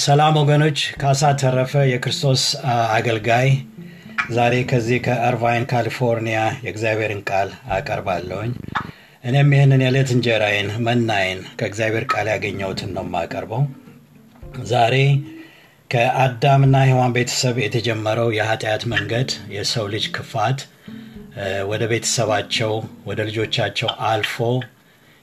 ሰላም ወገኖች፣ ካሳ ተረፈ የክርስቶስ አገልጋይ ዛሬ ከዚህ ከእርቫይን ካሊፎርኒያ የእግዚአብሔርን ቃል አቀርባለሁኝ። እኔም ይህንን የዕለት እንጀራዬን መናዬን ከእግዚአብሔር ቃል ያገኘሁትን ነው የማቀርበው። ዛሬ ከአዳምና ሔዋን ቤተሰብ የተጀመረው የኃጢአት መንገድ የሰው ልጅ ክፋት ወደ ቤተሰባቸው ወደ ልጆቻቸው አልፎ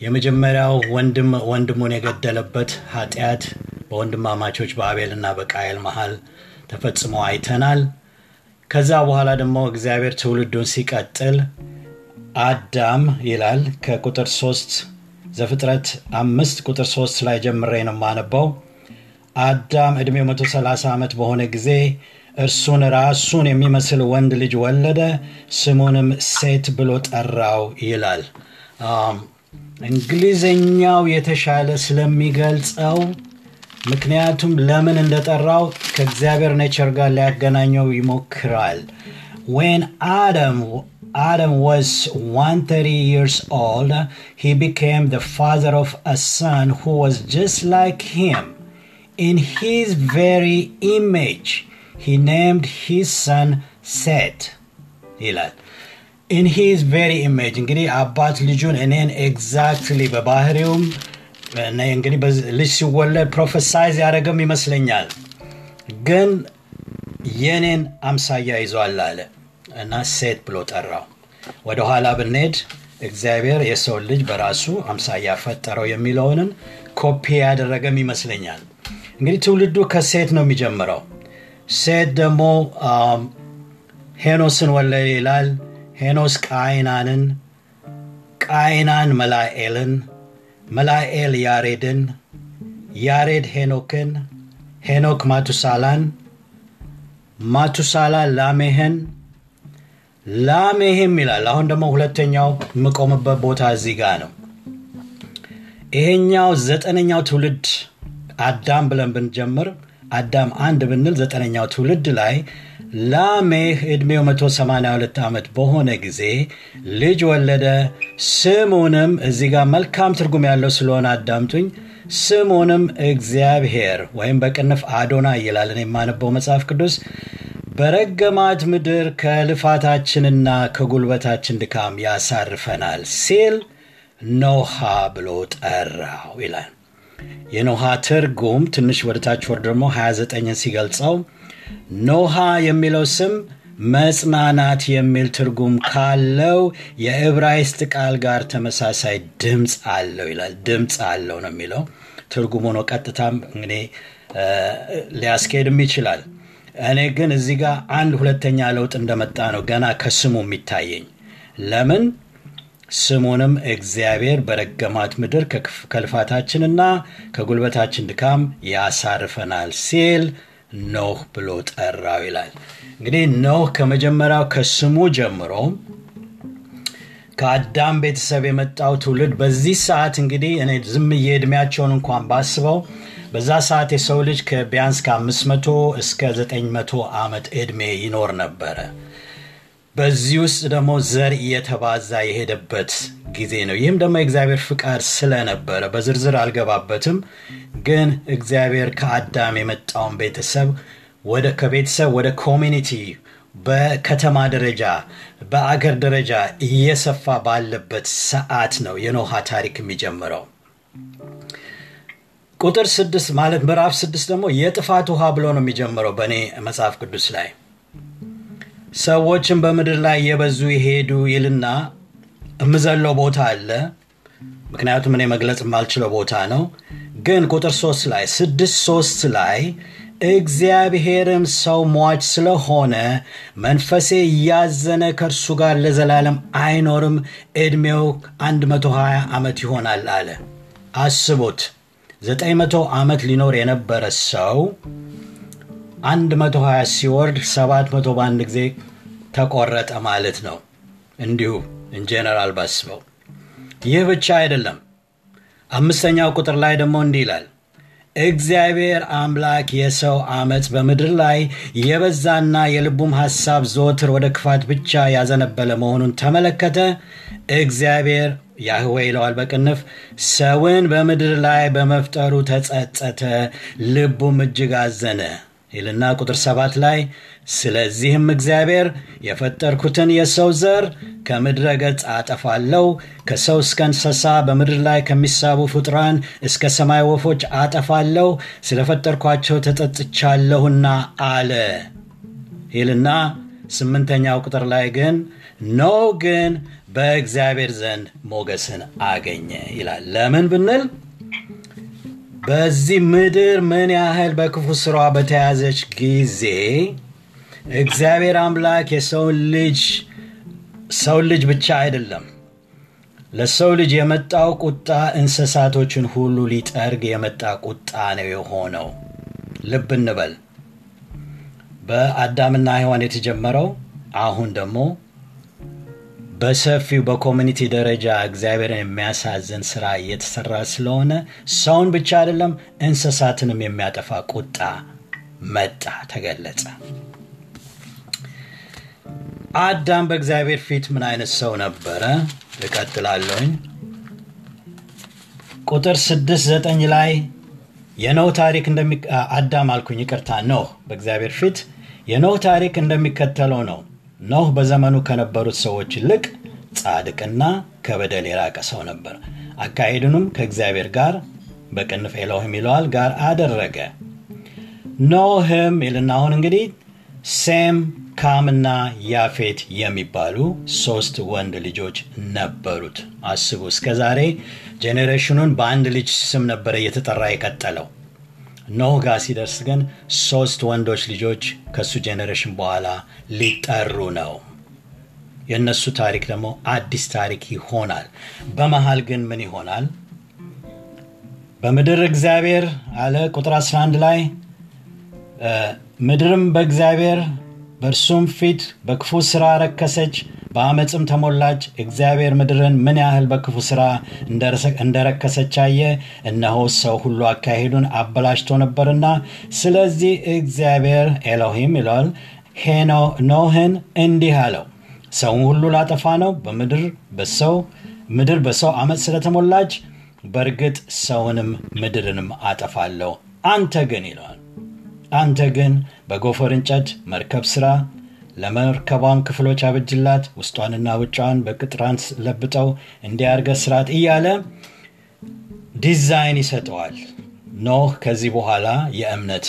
የመጀመሪያው ወንድም ወንድሙን የገደለበት ኃጢአት በወንድማማቾች በአቤልና በቃየል መሃል ተፈጽሞ አይተናል። ከዛ በኋላ ደግሞ እግዚአብሔር ትውልዱን ሲቀጥል አዳም ይላል ከቁጥር ሶስት ዘፍጥረት አምስት ቁጥር ሶስት ላይ ጀምሬ ነው የማነበው። አዳም ዕድሜው 130 ዓመት በሆነ ጊዜ እርሱን ራሱን የሚመስል ወንድ ልጅ ወለደ፣ ስሙንም ሴት ብሎ ጠራው ይላል። እንግሊዘኛው የተሻለ ስለሚገልጸው ምክንያቱም ለምን እንደጠራው ከእግዚአብሔር ኔቸር ጋር ሊያገናኘው ይሞክራል። ዌን አደም Adam was 130 years old, he became the father of a son who was just like him. In his very image, he named his son Seth. ይላል ኢን ሂዝ ቬሪ ኢሜጅ እንግዲህ አባት ልጁን እኔን ኤግዛክትሊ በባህሪውም እንግዲህ ልጅ ሲወለድ prophesize ያደረገም ይመስለኛል። ግን የኔን አምሳያ ይዟል አለ እና ሴት ብሎ ጠራው። ወደ ኋላ ብንሄድ እግዚአብሔር የሰውን ልጅ በራሱ አምሳያ ፈጠረው የሚለውንን ኮፒ ያደረገም ይመስለኛል። እንግዲህ ትውልዱ ከሴት ነው የሚጀምረው። ሴት ደግሞ ሄኖስን ወለደ ይላል። ሄኖስ ቃይናንን ቃይናን መላኤልን መላኤል ያሬድን ያሬድ ሄኖክን ሄኖክ ማቱሳላን ማቱሳላ ላሜህን ላሜህም ይላል። አሁን ደግሞ ሁለተኛው የምቆምበት ቦታ እዚህ ጋር ነው። ይሄኛው ዘጠነኛው ትውልድ አዳም ብለን ብንጀምር አዳም አንድ ብንል ዘጠነኛው ትውልድ ላይ ላሜህ ዕድሜው 182 ዓመት በሆነ ጊዜ ልጅ ወለደ። ስሙንም እዚህ ጋር መልካም ትርጉም ያለው ስለሆነ አዳምጡኝ። ስሙንም እግዚአብሔር ወይም በቅንፍ አዶና ይላል። የማነበው መጽሐፍ ቅዱስ በረገማት ምድር ከልፋታችንና ከጉልበታችን ድካም ያሳርፈናል ሲል ኖሃ ብሎ ጠራው ይላል የኖሃ ትርጉም ትንሽ ወደታች ወር ደግሞ 29ን ሲገልጸው ኖሃ የሚለው ስም መጽናናት የሚል ትርጉም ካለው የዕብራይስጥ ቃል ጋር ተመሳሳይ ድምፅ አለው ይላል። ድምፅ አለው ነው የሚለው። ትርጉሙ ነው ቀጥታም እንግዲህ ሊያስኬድም ይችላል። እኔ ግን እዚህ ጋር አንድ ሁለተኛ ለውጥ እንደመጣ ነው ገና ከስሙ የሚታየኝ። ለምን ስሙንም እግዚአብሔር በረገማት ምድር ከልፋታችንና ከጉልበታችን ድካም ያሳርፈናል ሲል ኖህ ብሎ ጠራው ይላል። እንግዲህ ኖህ ከመጀመሪያው ከስሙ ጀምሮ ከአዳም ቤተሰብ የመጣው ትውልድ በዚህ ሰዓት እንግዲህ እኔ ዝም የዕድሜያቸውን እንኳን ባስበው በዛ ሰዓት የሰው ልጅ ቢያንስ ከ500 እስከ 900 ዓመት ዕድሜ ይኖር ነበረ በዚህ ውስጥ ደግሞ ዘር እየተባዛ የሄደበት ጊዜ ነው። ይህም ደግሞ የእግዚአብሔር ፍቃድ ስለነበረ በዝርዝር አልገባበትም። ግን እግዚአብሔር ከአዳም የመጣውን ቤተሰብ ወደ ከቤተሰብ ወደ community በከተማ ደረጃ በአገር ደረጃ እየሰፋ ባለበት ሰዓት ነው የኖሃ ታሪክ የሚጀምረው። ቁጥር ስድስት ማለት ምዕራፍ ስድስት ደግሞ የጥፋት ውሃ ብሎ ነው የሚጀምረው በእኔ መጽሐፍ ቅዱስ ላይ ሰዎችን በምድር ላይ የበዙ ይሄዱ ይልና የምዘለው ቦታ አለ። ምክንያቱም እኔ መግለጽ የማልችለው ቦታ ነው። ግን ቁጥር ሶስት ላይ ስድስት ሶስት ላይ እግዚአብሔርም ሰው ሟች ስለሆነ መንፈሴ እያዘነ ከእርሱ ጋር ለዘላለም አይኖርም ዕድሜው 120 ዓመት ይሆናል አለ። አስቡት 900 ዓመት ሊኖር የነበረ ሰው 120 ሲወርድ 700 በአንድ ጊዜ ተቆረጠ ማለት ነው። እንዲሁ in general ባስበው ይህ ብቻ አይደለም። አምስተኛው ቁጥር ላይ ደግሞ እንዲህ ይላል። እግዚአብሔር አምላክ የሰው አመፅ በምድር ላይ የበዛና የልቡም ሐሳብ ዘወትር ወደ ክፋት ብቻ ያዘነበለ መሆኑን ተመለከተ። እግዚአብሔር ያህዌ ይለዋል በቅንፍ ሰውን በምድር ላይ በመፍጠሩ ተጸጸተ፣ ልቡም እጅግ አዘነ ይልና ቁጥር ሰባት ላይ ስለዚህም እግዚአብሔር የፈጠርኩትን የሰው ዘር ከምድረ ገጽ አጠፋለሁ፣ ከሰው እስከ እንስሳ በምድር ላይ ከሚሳቡ ፍጡራን እስከ ሰማይ ወፎች አጠፋለሁ፣ ስለፈጠርኳቸው ተጸጽቻለሁና አለ። ይልና ስምንተኛው ቁጥር ላይ ግን ኖህ ግን በእግዚአብሔር ዘንድ ሞገስን አገኘ ይላል። ለምን ብንል በዚህ ምድር ምን ያህል በክፉ ስሯ በተያዘች ጊዜ እግዚአብሔር አምላክ የሰውን ልጅ ሰውን ልጅ ብቻ አይደለም ለሰው ልጅ የመጣው ቁጣ እንስሳቶችን ሁሉ ሊጠርግ የመጣ ቁጣ ነው የሆነው። ልብ እንበል። በአዳምና ሔዋን የተጀመረው አሁን ደግሞ በሰፊው በኮሚኒቲ ደረጃ እግዚአብሔርን የሚያሳዝን ስራ እየተሰራ ስለሆነ ሰውን ብቻ አይደለም እንስሳትንም የሚያጠፋ ቁጣ መጣ፣ ተገለጸ። አዳም በእግዚአብሔር ፊት ምን አይነት ሰው ነበረ? እቀጥላለሁኝ። ቁጥር ስድስት ዘጠኝ ላይ የኖህ ታሪክ አዳም አልኩኝ፣ ይቅርታ ኖህ በእግዚአብሔር ፊት የኖህ ታሪክ እንደሚከተለው ነው። ኖህ በዘመኑ ከነበሩት ሰዎች ይልቅ ጻድቅና ከበደል የራቀ ሰው ነበር። አካሄዱንም ከእግዚአብሔር ጋር በቅንፍ ኤሎሂም ይለዋል ጋር አደረገ። ኖህም ይልና አሁን እንግዲህ ሴም ካምና ያፌት የሚባሉ ሶስት ወንድ ልጆች ነበሩት። አስቡ፣ እስከ ዛሬ generation ኑን በአንድ ልጅ ስም ነበረ እየተጠራ የቀጠለው። ኖህ ጋር ሲደርስ ግን ሶስት ወንዶች ልጆች ከሱ generation በኋላ ሊጠሩ ነው። የእነሱ ታሪክ ደግሞ አዲስ ታሪክ ይሆናል። በመሃል ግን ምን ይሆናል? በምድር እግዚአብሔር አለ ቁጥር 11 ላይ ምድርም በእግዚአብሔር በእርሱም ፊት በክፉ ሥራ ረከሰች፣ በአመፅም ተሞላች። እግዚአብሔር ምድርን ምን ያህል በክፉ ሥራ እንደረከሰች አየ። እነሆ ሰው ሁሉ አካሄዱን አበላሽቶ ነበርና፣ ስለዚህ እግዚአብሔር ኤሎሂም ይለዋል ኖህን እንዲህ አለው፣ ሰውን ሁሉ ላጠፋ ነው። በምድር በሰው ምድር በሰው አመፅ ስለተሞላች በእርግጥ ሰውንም ምድርንም አጠፋለሁ። አንተ ግን ይለዋል አንተ ግን በጎፈር እንጨት መርከብ ሥራ፣ ለመርከቧም ክፍሎች አበጅላት፣ ውስጧንና ውጫዋን በቅጥራን ለብጠው እንዲያርገ ስርዓት እያለ ዲዛይን ይሰጠዋል። ኖህ ከዚህ በኋላ የእምነት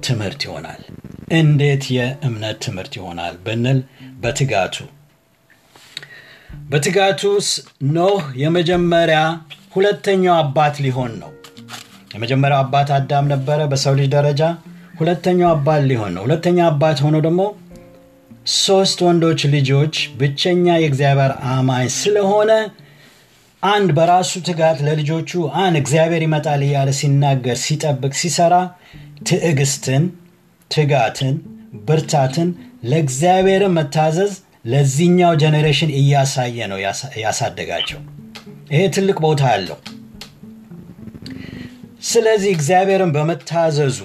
ትምህርት ይሆናል። እንዴት የእምነት ትምህርት ይሆናል ብንል በትጋቱ በትጋቱ ኖህ የመጀመሪያ ሁለተኛው አባት ሊሆን ነው። የመጀመሪያው አባት አዳም ነበረ በሰው ልጅ ደረጃ ሁለተኛው አባት ሊሆን ነው። ሁለተኛ አባት ሆኖ ደግሞ ሶስት ወንዶች ልጆች ብቸኛ የእግዚአብሔር አማኝ ስለሆነ አንድ በራሱ ትጋት ለልጆቹ አንድ እግዚአብሔር ይመጣል እያለ ሲናገር፣ ሲጠብቅ፣ ሲሰራ ትዕግስትን፣ ትጋትን፣ ብርታትን ለእግዚአብሔር መታዘዝ ለዚህኛው ጀኔሬሽን እያሳየ ነው ያሳደጋቸው። ይሄ ትልቅ ቦታ አለው። ስለዚህ እግዚአብሔርን በመታዘዙ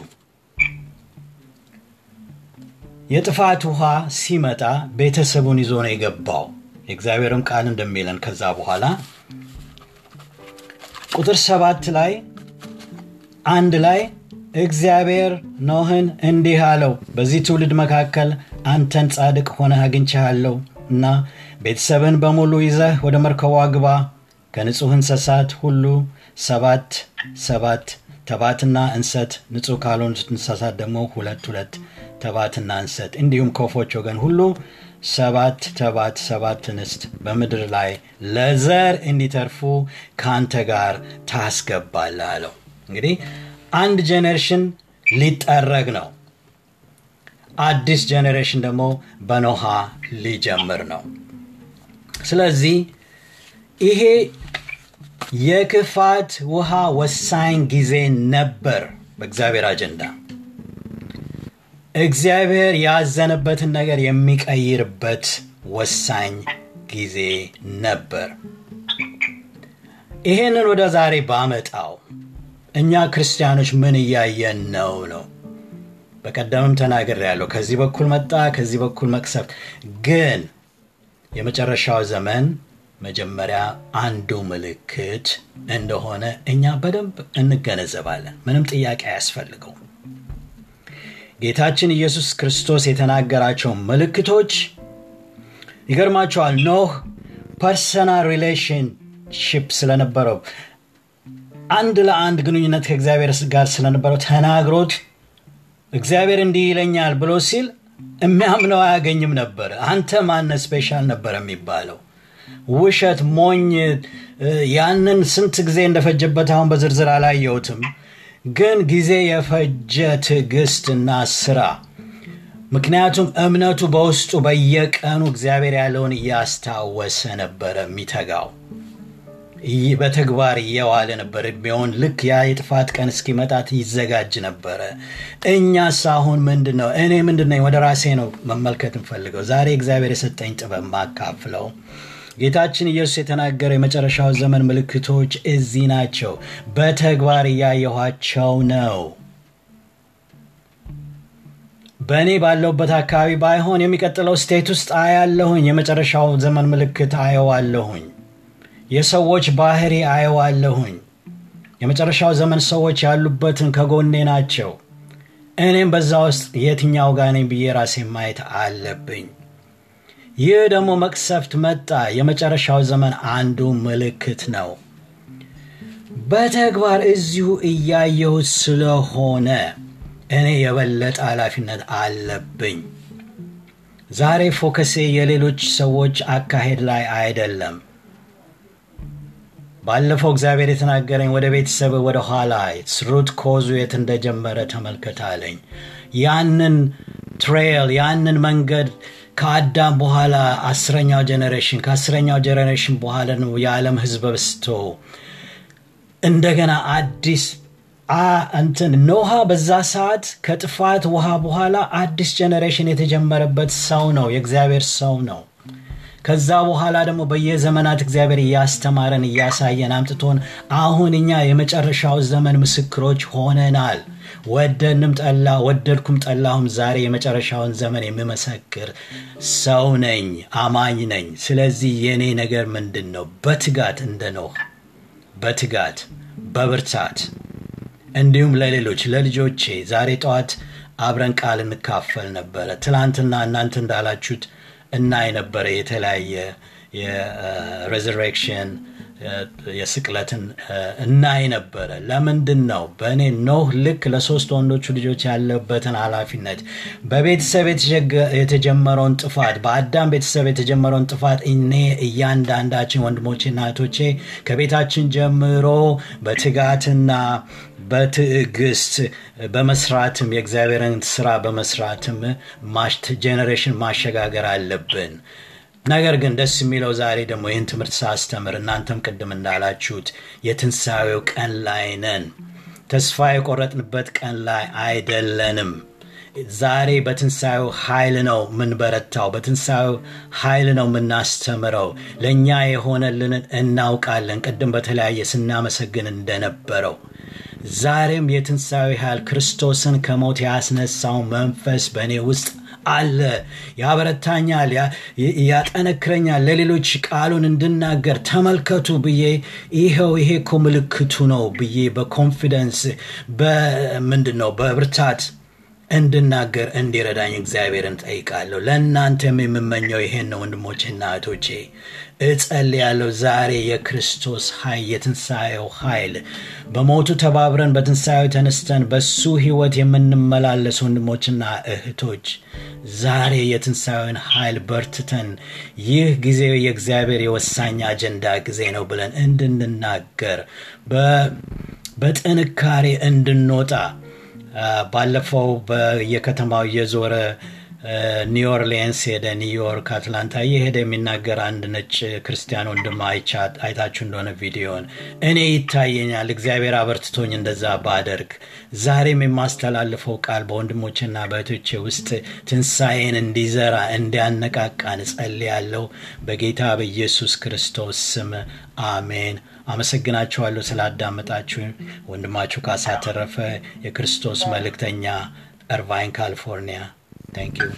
የጥፋት ውሃ ሲመጣ ቤተሰቡን ይዞ ነው የገባው። የእግዚአብሔርን ቃል እንደሚለን ከዛ በኋላ ቁጥር ሰባት ላይ አንድ ላይ እግዚአብሔር ኖህን እንዲህ አለው፣ በዚህ ትውልድ መካከል አንተን ጻድቅ ሆነህ አግኝቼሃለሁ እና ቤተሰብን በሙሉ ይዘህ ወደ መርከቧ ግባ። ከንጹሕ እንስሳት ሁሉ ሰባት ሰባት ተባትና እንሰት፣ ንጹሕ ካልሆኑት እንስሳት ደግሞ ሁለት ሁለት ተባትና እንሰት፣ እንዲሁም ከወፎች ወገን ሁሉ ሰባት ተባት ሰባት እንስት በምድር ላይ ለዘር እንዲተርፉ ከአንተ ጋር ታስገባለህ አለው። እንግዲህ አንድ generation ሊጠረግ ነው። አዲስ generation ደግሞ በኖሃ ሊጀምር ነው። ስለዚህ ይሄ የጥፋት ውሃ ወሳኝ ጊዜ ነበር በእግዚአብሔር አጀንዳ። እግዚአብሔር ያዘነበትን ነገር የሚቀይርበት ወሳኝ ጊዜ ነበር። ይሄንን ወደ ዛሬ ባመጣው እኛ ክርስቲያኖች ምን እያየን ነው ነው በቀደምም ተናግር ያለው ከዚህ በኩል መጣ፣ ከዚህ በኩል መቅሰፍት። ግን የመጨረሻው ዘመን መጀመሪያ አንዱ ምልክት እንደሆነ እኛ በደንብ እንገነዘባለን። ምንም ጥያቄ አያስፈልገው። ጌታችን ኢየሱስ ክርስቶስ የተናገራቸው ምልክቶች ይገርማቸዋል። ኖህ personal relationship ስለነበረው አንድ ለአንድ ግንኙነት ከእግዚአብሔር ጋር ስለነበረው ተናግሮት እግዚአብሔር እንዲህ ይለኛል ብሎ ሲል የሚያምነው አያገኝም ነበር። አንተ ማነ special ነበር የሚባለው። ውሸት፣ ሞኝ፣ ያንን ስንት ጊዜ እንደፈጀበት አሁን በዝርዝር አላየሁትም፣ ግን ጊዜ የፈጀ ትዕግስትና ስራ። ምክንያቱም እምነቱ በውስጡ በየቀኑ እግዚአብሔር ያለውን እያስታወሰ ነበረ የሚተጋው በተግባር እየዋለ ነበር። እድሜውን ልክ ያ የጥፋት ቀን እስኪመጣት ይዘጋጅ ነበረ። እኛስ አሁን ምንድን ነው? እኔ ምንድን? ወደ ራሴ ነው መመልከት እንፈልገው። ዛሬ እግዚአብሔር የሰጠኝ ጥበብ ማካፍለው ጌታችን ኢየሱስ የተናገረው የመጨረሻው ዘመን ምልክቶች እዚህ ናቸው። በተግባር እያየኋቸው ነው። በእኔ ባለሁበት አካባቢ ባይሆን የሚቀጥለው ስቴት ውስጥ አያለሁኝ። የመጨረሻው ዘመን ምልክት አየዋለሁኝ። የሰዎች ባህሪ አየዋለሁኝ። የመጨረሻው ዘመን ሰዎች ያሉበትን ከጎኔ ናቸው። እኔም በዛ ውስጥ የትኛው ነኝ ብዬ ራሴ ማየት አለብኝ። ይህ ደግሞ መቅሰፍት መጣ። የመጨረሻው ዘመን አንዱ ምልክት ነው። በተግባር እዚሁ እያየሁት ስለሆነ እኔ የበለጠ ኃላፊነት አለብኝ። ዛሬ ፎከሴ የሌሎች ሰዎች አካሄድ ላይ አይደለም። ባለፈው እግዚአብሔር የተናገረኝ ወደ ቤተሰብ ወደ ኋላ ሩት ኮዙ የት እንደጀመረ ተመልከት ያንን trail ያንን መንገድ ከአዳም በኋላ አስረኛው generation ከአስረኛው generation በኋላ ነው የዓለም ህዝብ በዝቶ እንደገና አዲስ እንትን ኖሃ በዛ ሰዓት ከጥፋት ውሃ በኋላ አዲስ generation የተጀመረበት ሰው ነው፣ የእግዚአብሔር ሰው ነው። ከዛ በኋላ ደግሞ በየዘመናት እግዚአብሔር እያስተማረን እያሳየን አምጥቶን አሁን እኛ የመጨረሻው ዘመን ምስክሮች ሆነናል። ወደንም ጠላ ወደድኩም ጠላሁም ዛሬ የመጨረሻውን ዘመን የምመሰክር ሰው ነኝ፣ አማኝ ነኝ። ስለዚህ የእኔ ነገር ምንድን ነው? በትጋት እንደ ኖህ በትጋት በብርታት እንዲሁም ለሌሎች ለልጆቼ ዛሬ ጠዋት አብረን ቃል እንካፈል ነበረ። ትላንትና እናንተ እንዳላችሁት እናይ ነበረ የተለያየ የሬዘሬክሽን የስቅለትን እናይ ነበረ። ለምንድን ነው በእኔ ኖህ ልክ ለሶስት ወንዶቹ ልጆች ያለበትን ኃላፊነት በቤተሰብ የተጀመረውን ጥፋት በአዳም ቤተሰብ የተጀመረውን ጥፋት እኔ እያንዳንዳችን ወንድሞቼና እህቶቼ ከቤታችን ጀምሮ በትጋትና በትዕግስት በመስራትም የእግዚአብሔርን ስራ በመስራትም ጄኔሬሽን ማሸጋገር አለብን። ነገር ግን ደስ የሚለው ዛሬ ደግሞ ይህን ትምህርት ሳስተምር እናንተም ቅድም እንዳላችሁት የትንሣኤው ቀን ላይ ነን። ተስፋ የቆረጥንበት ቀን ላይ አይደለንም። ዛሬ በትንሣኤው ኃይል ነው የምንበረታው። በትንሣኤው ኃይል ነው የምናስተምረው። ለእኛ የሆነልንን እናውቃለን። ቅድም በተለያየ ስናመሰግን እንደነበረው ዛሬም የትንሣኤ ኃይል ክርስቶስን ከሞት ያስነሳው መንፈስ በእኔ ውስጥ አለ። ያበረታኛል፣ ያጠነክረኛል፣ ለሌሎች ቃሉን እንድናገር ተመልከቱ ብዬ ይኸው ይሄ እኮ ምልክቱ ነው ብዬ በኮንፊደንስ በምንድን ነው በብርታት እንድናገር እንዲረዳኝ እግዚአብሔርን ጠይቃለሁ። ለእናንተም የምመኘው ይሄን ነው ወንድሞቼና እህቶቼ፣ እጸልያለሁ። ዛሬ የክርስቶስ ኃይል የትንሣኤው ኃይል በሞቱ ተባብረን በትንሣኤው ተነስተን በሱ ህይወት የምንመላለስ ወንድሞችና እህቶች ዛሬ የትንሣኤውን ኃይል በርትተን ይህ ጊዜ የእግዚአብሔር የወሳኝ አጀንዳ ጊዜ ነው ብለን እንድንናገር በጥንካሬ እንድንወጣ ባለፈው በየከተማው እየዞረ ኒው ኦርሊንስ ሄደ፣ ኒውዮርክ፣ አትላንታ እየሄደ የሚናገር አንድ ነጭ ክርስቲያን ወንድም አይታችሁ እንደሆነ ቪዲዮን እኔ ይታየኛል እግዚአብሔር አበርትቶኝ እንደዛ ባደርግ ዛሬም የማስተላልፈው ቃል በወንድሞችና በእህቶቼ ውስጥ ትንሣኤን እንዲዘራ እንዲያነቃቃን እጸልያለሁ። በጌታ በኢየሱስ ክርስቶስ ስም አሜን። አመሰግናችኋለሁ ስላዳመጣችሁ። ወንድማችሁ ካሳ ተረፈ የክርስቶስ መልእክተኛ እርቫይን ካሊፎርኒያ። Thank you